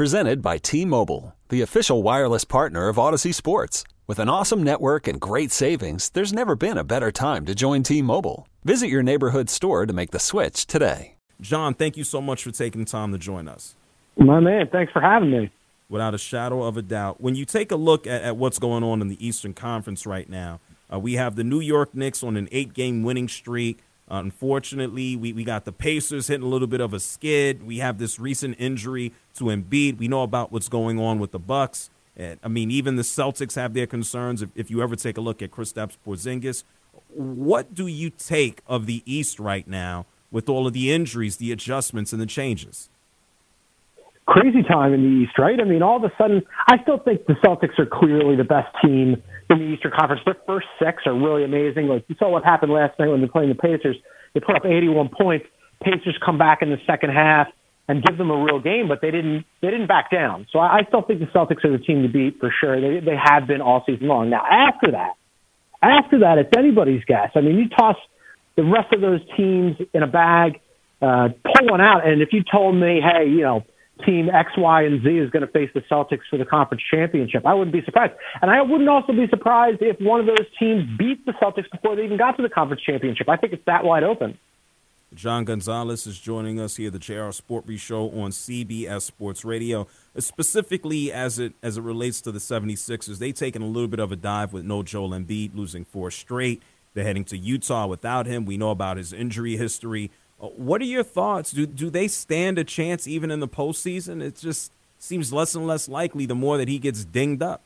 Presented by T Mobile, the official wireless partner of Audacy Sports. With an awesome network and great savings, there's never been a better time to join T Mobile. Visit your neighborhood store to make the switch today. John, thank you so much for taking the time to join us. My man, thanks for having me. Without a shadow of a doubt. When you take a look at, at what's going on in the Eastern Conference right now, uh, we have the New York Knicks on an eight game winning streak. Unfortunately, we, we got the Pacers hitting a little bit of a skid. We have this recent injury to Embiid. We know about what's going on with the Bucks. And, I mean, even the Celtics have their concerns. If, if you ever take a look at Kristaps Porzingis, what do you take of the East right now with all of the injuries, the adjustments, and the changes? Crazy time in the East, right? I mean, all of a sudden, I still think the Celtics are clearly the best team in the Eastern Conference. Their first six are really amazing. Like you saw what happened last night when they're playing the Pacers. They put up 81 points. Pacers come back in the second half and give them a real game, but they didn't. They didn't back down. So I, I still think the Celtics are the team to beat for sure. They they have been all season long. Now after that, after that, it's anybody's guess. I mean, you toss the rest of those teams in a bag, uh, pull one out, and if you told me, hey, you know team X, Y, and Z is going to face the Celtics for the conference championship. I wouldn't be surprised. And I wouldn't also be surprised if one of those teams beat the Celtics before they even got to the conference championship. I think it's that wide open. John Gonzalez is joining us here, the JR Sport Brief Show on CBS Sports Radio. Uh, specifically, as it as it relates to the 76ers, they've taken a little bit of a dive with no Joel Embiid, losing four straight. They're heading to Utah without him. We know about his injury history. What are your thoughts? Do do they stand a chance even in the postseason? It just seems less and less likely the more that he gets dinged up.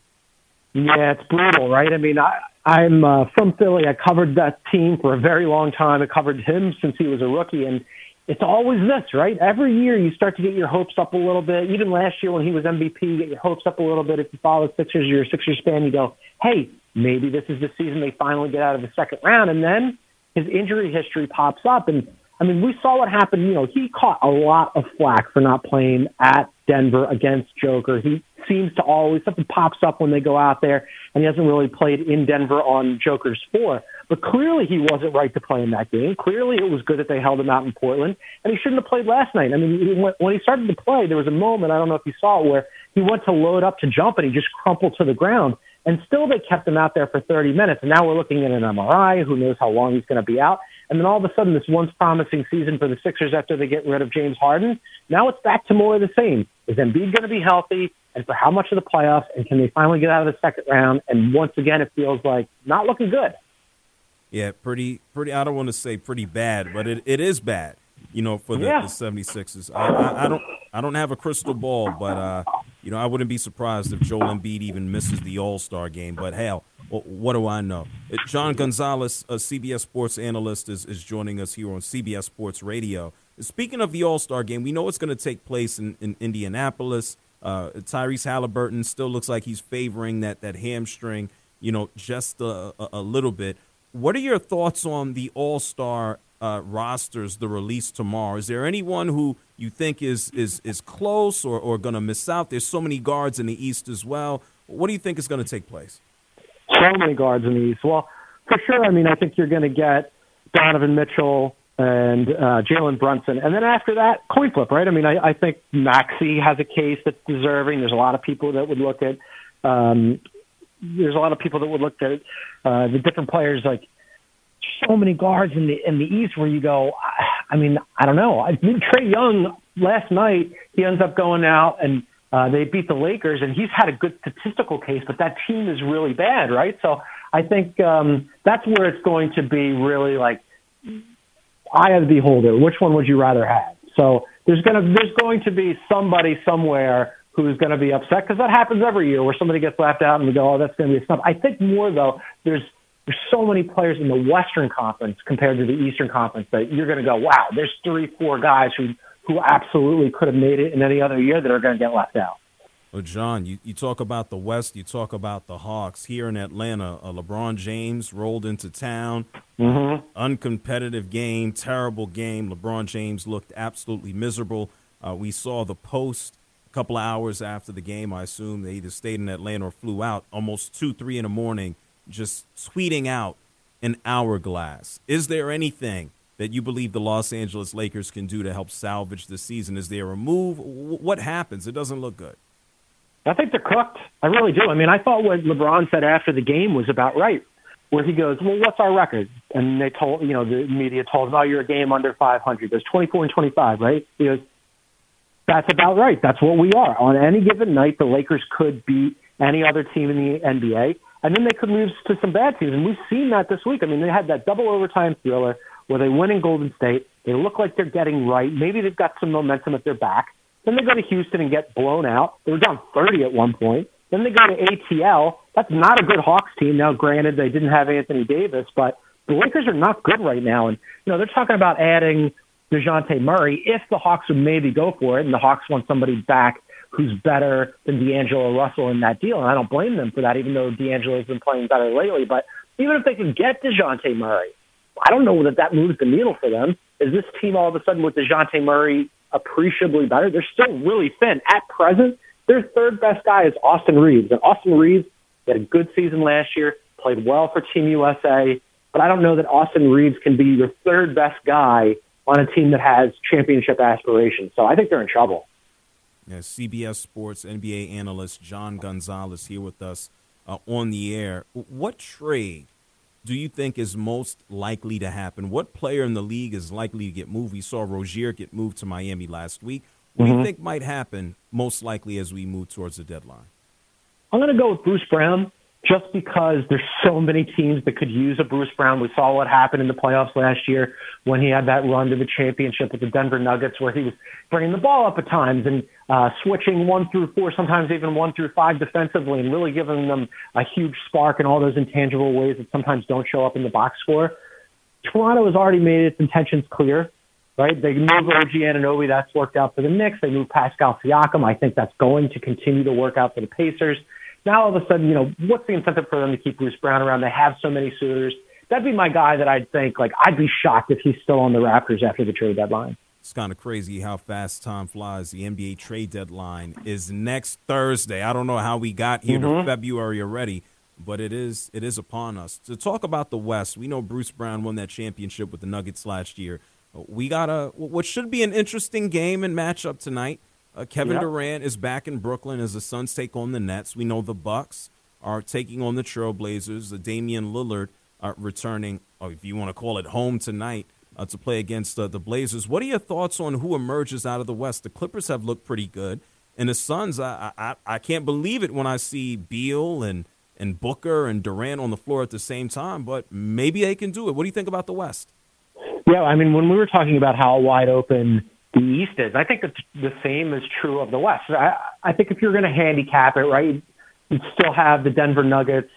Yeah, it's brutal, right? I mean, I, I'm uh, from Philly. I covered that team for a very long time. I covered him since he was a rookie, and it's always this, right? Every year you start to get your hopes up a little bit. Even last year when he was MVP, you get your hopes up a little bit. If you follow the Sixers, you're a Sixers fan. You go, hey, maybe this is the season they finally get out of the second round, and then his injury history pops up, and I mean, we saw what happened. You know, he caught a lot of flack for not playing at Denver against Joker. He seems to always something pops up when they go out there, and he hasn't really played in Denver on Joker's four. But clearly, he wasn't right to play in that game. Clearly, it was good that they held him out in Portland, and he shouldn't have played last night. I mean, when he started to play, there was a moment I don't know if you saw it where he went to load up to jump and he just crumpled to the ground. And still, they kept him out there for 30 minutes. And now we're looking at an MRI. Who knows how long he's going to be out? And then all of a sudden, this once promising season for the Sixers after they get rid of James Harden, now it's back to more of the same. Is Embiid going to be healthy? And for how much of the playoffs? And can they finally get out of the second round? And once again, it feels like not looking good. Yeah, pretty, pretty. I don't want to say pretty bad, but it, it is bad. You know, for the, Yeah. the 76ers. I, I, I don't, I don't have a crystal ball, but uh, you know, I wouldn't be surprised if Joel Embiid even misses the All Star game. But hell, what do I know? Uh, John Gonzalez, a CBS Sports analyst, is, is joining us here on CBS Sports Radio. Speaking of the All Star game, we know it's going to take place in, in Indianapolis. Uh, Tyrese Halliburton still looks like he's favoring that, that hamstring, you know, just a, a, a little bit. What are your thoughts on the All Star uh, rosters, the release tomorrow? Is there anyone who you think is is is close or, or going to miss out? There's so many guards in the East as well. What do you think is going to take place? so many guards in the East. Well, for sure. I mean, I think you're going to get Donovan Mitchell and uh, Jalen Brunson, and then after that, coin flip, right? I mean, I, I think Maxey has a case that's deserving. There's a lot of people that would look at. Um, there's a lot of people that would look at uh, the different players like so many guards in the in the East where you go. I- mean, I don't know. I mean, Trae Young last night he ends up going out and uh, they beat the Lakers, and he's had a good statistical case, but that team is really bad, right? So I think um, that's where it's going to be really like eye of the beholder. Which one would you rather have? So there's gonna there's going to be somebody somewhere who's going to be upset because that happens every year where somebody gets left out and we go, oh, that's going to be a snub. I think more though, there's there's so many players in the Western Conference compared to the Eastern Conference that you're going to go, wow, there's three, four guys who who absolutely could have made it in any other year that are going to get left out. Well, John, you, you talk about the West, you talk about the Hawks. Here in Atlanta, uh, LeBron James rolled into town. Mm-hmm. Uncompetitive game, terrible game. LeBron James looked absolutely miserable. Uh, we saw the post a couple of hours after the game. I assume they either stayed in Atlanta or flew out almost 2, 3 in the morning, just tweeting out an hourglass. Is there anything that you believe the Los Angeles Lakers can do to help salvage the season? Is there a move? What happens? It doesn't look good. I think they're cooked. I really do. I mean, I thought what LeBron said after the game was about right, where he goes, "Well, what's our record?" And they told, you know, the media told him, "Oh, you're a game under 500." There's 24 and 25, right? He goes, "That's about right. That's what we are. On any given night, the Lakers could beat any other team in the NBA, and then they could lose to some bad teams. And we've seen that this week. I mean, they had that double overtime thriller where they win in Golden State. They look like they're getting right. Maybe they've got some momentum at their back." Then they go to Houston and get blown out. They were down 30 at one point. Then they go to ATL. That's not a good Hawks team. Now, granted, they didn't have Anthony Davis, but the Lakers are not good right now. And, you know, they're talking about adding Dejounte Murray if the Hawks would maybe go for it and the Hawks want somebody back who's better than D'Angelo Russell in that deal. And I don't blame them for that, even though D'Angelo's been playing better lately. But even if they can get Dejounte Murray, I don't know that that moves the needle for them. Is this team all of a sudden with Dejounte Murray appreciably better. They're still really thin. At present, their third best guy is Austin Reaves. And Austin Reaves had a good season last year, played well for Team USA, but I don't know that Austin Reaves can be your third best guy on a team that has championship aspirations. So I think they're in trouble. Yeah, CBS Sports NBA analyst John Gonzalez here with us uh, on the air. What trade do you think is most likely to happen? What player in the league is likely to get moved? We saw Rozier get moved to Miami last week. What mm-hmm. do you think might happen most likely as we move towards the deadline? I'm going to go with Bruce Brown just because there's so many teams that could use a Bruce Brown. We saw what happened in the playoffs last year when he had that run to the championship with the Denver Nuggets, where he was bringing the ball up at times and uh, switching one through four, sometimes even one through five defensively, and really giving them a huge spark in all those intangible ways that sometimes don't show up in the box score. Toronto has already made its intentions clear. Right, they moved OG Anunoby. That's worked out for the Knicks. They moved Pascal Siakam. I think that's going to continue to work out for the Pacers. Now all of a sudden, you know, what's the incentive for them to keep Bruce Brown around? They have so many suitors. That'd be my guy that I'd think like I'd be shocked if he's still on the Raptors after the trade deadline. It's kind of crazy how fast time flies. The NBA trade deadline is next Thursday. I don't know how we got here mm-hmm. to February already, but it is it is upon us. To talk about the West, we know Bruce Brown won that championship with the Nuggets last year. We got a what should be an interesting game and matchup tonight. Uh, Kevin yep. Durant is back in Brooklyn as the Suns take on the Nets. We know the Bucks are taking on the Trailblazers. The Damian Lillard are returning, or if you want to call it home tonight, uh, to play against uh, the Blazers. What are your thoughts on who emerges out of the West? The Clippers have looked pretty good, and the Suns. I I, I can't believe it when I see Beal and and Booker and Durant on the floor at the same time. But maybe they can do it. What do you think about the West? Yeah, I mean, when we were talking about how wide open the East is. I think that the same is true of the West. I, I think if you're going to handicap it, right, you'd still have the Denver Nuggets,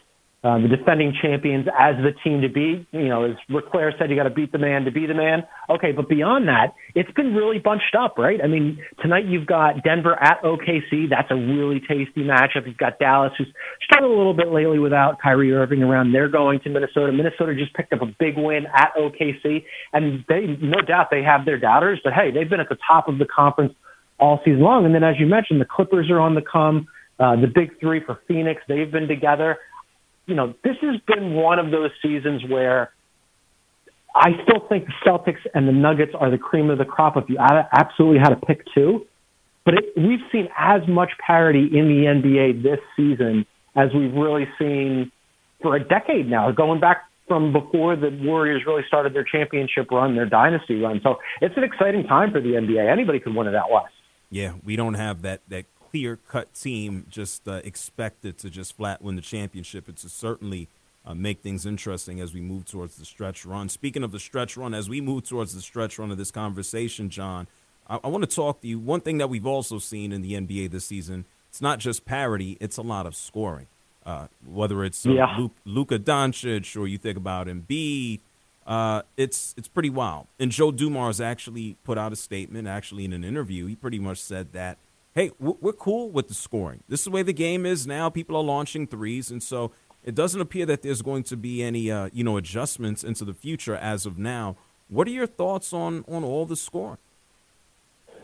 uh, the defending champions as the team to beat. You know, as Ric said, you got to beat the man to be the man. Okay, but beyond that, it's been really bunched up, right? I mean, tonight you've got Denver at OKC. That's a really tasty matchup. You've got Dallas, who's struggled a little bit lately without Kyrie Irving around. They're going to Minnesota. Minnesota just picked up a big win at OKC, and they, no doubt, they have their doubters, but hey, they've been at the top of the conference all season long. And then, as you mentioned, the Clippers are on the come. Uh, the big three for Phoenix, they've been together you know, this has been one of those seasons where I still think the Celtics and the Nuggets are the cream of the crop if you absolutely had to pick two. But it, we've seen as much parity in the NBA this season as we've really seen for a decade now, going back from before the Warriors really started their championship run, their dynasty run. So it's an exciting time for the NBA. Anybody could win it out west. Yeah, we don't have that that clear cut team just uh, expected to just flat win the championship. It's certainly uh, make things interesting as we move towards the stretch run. Speaking of the stretch run, as we move towards the stretch run of this conversation, John, I, I want to talk to you. One thing that we've also seen in the NBA this season, it's not just parity, it's a lot of scoring. Uh, whether it's uh, yeah. Luka Doncic or you think about Embiid, Uh, it's it's pretty wild. And Joe Dumars actually put out a statement, actually in an interview. He pretty much said that, hey, we're cool with the scoring. This is the way the game is now. People are launching threes, and so it doesn't appear that there's going to be any uh, you know adjustments into the future as of now. What are your thoughts on on all the scoring?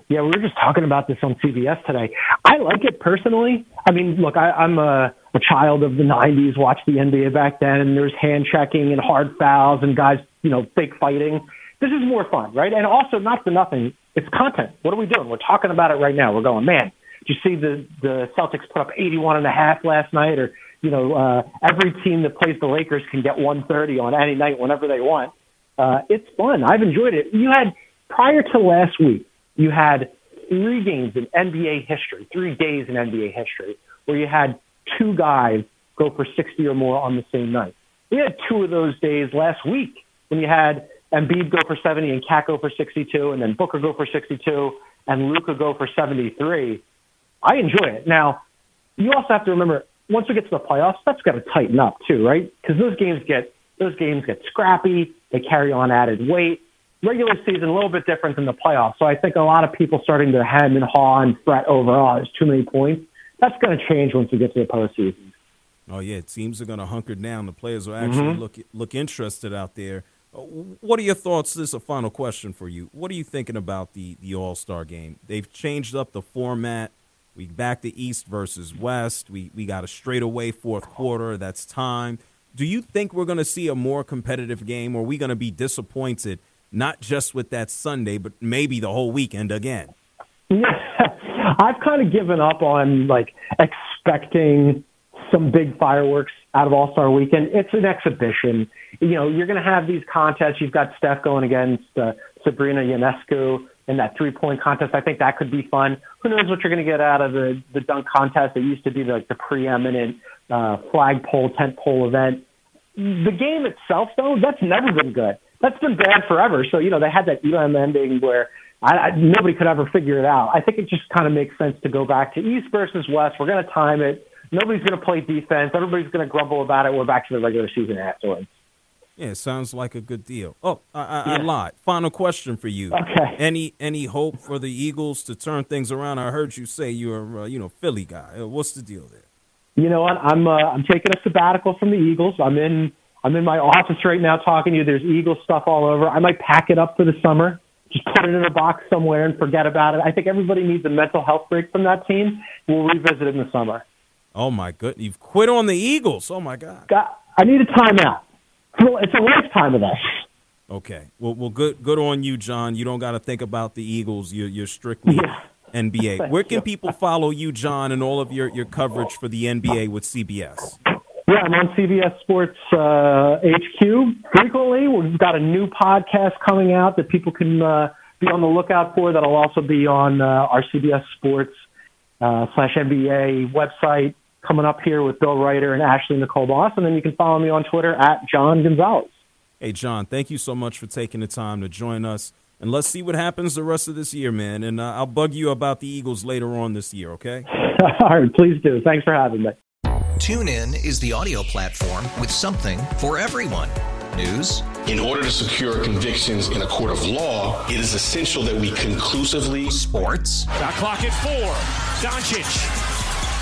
Yeah, we were just talking about this on CBS today. I like it personally. I mean, look, I, I'm a, a child of the '90s. Watched the NBA back then, and there's hand checking and hard fouls and guys, you know, fake fighting. This is more fun, right? And also, not for nothing, it's content. What are we doing? We're talking about it right now. We're going, man. Did you see the the Celtics put up 81 and a half last night? Or you know, uh, every team that plays the Lakers can get 130 on any night whenever they want. Uh, it's fun. I've enjoyed it. You had prior to last week you had three games in NBA history, three days in NBA history, where you had two guys go for 60 or more on the same night. We had two of those days last week when you had Embiid go for 70 and KAT go for 62, and then Booker go for 62 and Luka go for 73. I enjoy it. Now, you also have to remember once we get to the playoffs, that's got to tighten up too, right? Because those games get those games get scrappy. They carry on added weight regular season a little bit different than the playoffs. So I think a lot of people starting to hem and haw and fret over, oh, there's too many points. That's going to change once we get to the postseason. Oh yeah, teams are going to hunker down. The players will actually mm-hmm. look look interested out there. Uh, what are your thoughts? This is a final question for you. What are you thinking about the the All Star game? They've changed up the format. We back to East versus West. We we got a straightaway fourth quarter. That's time. Do you think we're going to see a more competitive game, or are we going to be disappointed not just with that Sunday, but maybe the whole weekend again. I've kind of given up on like expecting some big fireworks out of All Star Weekend. It's an exhibition. You know, you're going to have these contests. You've got Steph going against uh, Sabrina Ionescu in that three point contest. I think that could be fun. Who knows what you're going to get out of the the dunk contest? It used to be like the preeminent uh, flagpole tent pole event. The game itself, though, that's never been good that's been bad forever. So you know they had that Elam ending where I, I, nobody could ever figure it out. I think it just kind of makes sense to go back to East versus West. We're going to time it. Nobody's going to play defense. Everybody's going to grumble about it. We're back to the regular season afterwards. Yeah, sounds like a good deal. Oh, I, I, yeah. I lied. Final question for you. Okay. Any any hope for the Eagles to turn things around? I heard you say you're uh, you know Philly guy. Uh, what's the deal there? You know what? I'm uh, I'm taking a sabbatical from the Eagles. I'm in I'm in my office right now talking to you. There's Eagle stuff all over. I might pack it up for the summer, just put it in a box somewhere and forget about it. I think everybody needs a mental health break from that team. We'll revisit it in the summer. Oh my goodness, you've quit on the Eagles. Oh my God. God I need a timeout. It's a lifetime of this. Okay. Well, well, good, good on you, John. You don't got to think about the Eagles. You're, you're strictly yeah. NBA. Where can people follow you, John, and all of your, your coverage for the NBA with CBS? Yeah, I'm on CBS Sports uh, HQ frequently. We've got a new podcast coming out that people can uh, be on the lookout for. That'll also be on uh, our CBS Sports uh, slash NBA website coming up here with Bill Reiter and Ashley Nicole Moss. And then you can follow me on Twitter at John Gonzalez. Hey, John, thank you so much for taking the time to join us. And let's see what happens the rest of this year, man. And uh, I'll bug you about the Eagles later on this year, okay? All right, please do. Thanks for having me. TuneIn is the audio platform with something for everyone. News. In order to secure convictions in a court of law, it is essential that we conclusively. Sports. The clock at four. Doncic.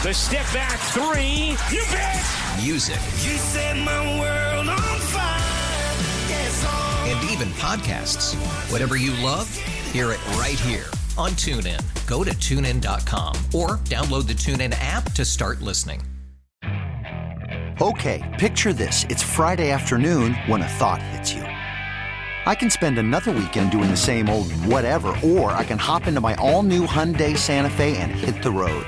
The step back three. You bet. Music. You set my world on fire. Yes, and even podcasts. Whatever you love, hear it right here on TuneIn. Go to tunein.com or download the TuneIn app to start listening. Okay, picture this. It's Friday afternoon when a thought hits you. I can spend another weekend doing the same old whatever, or I can hop into my all new Hyundai Santa Fe and hit the road.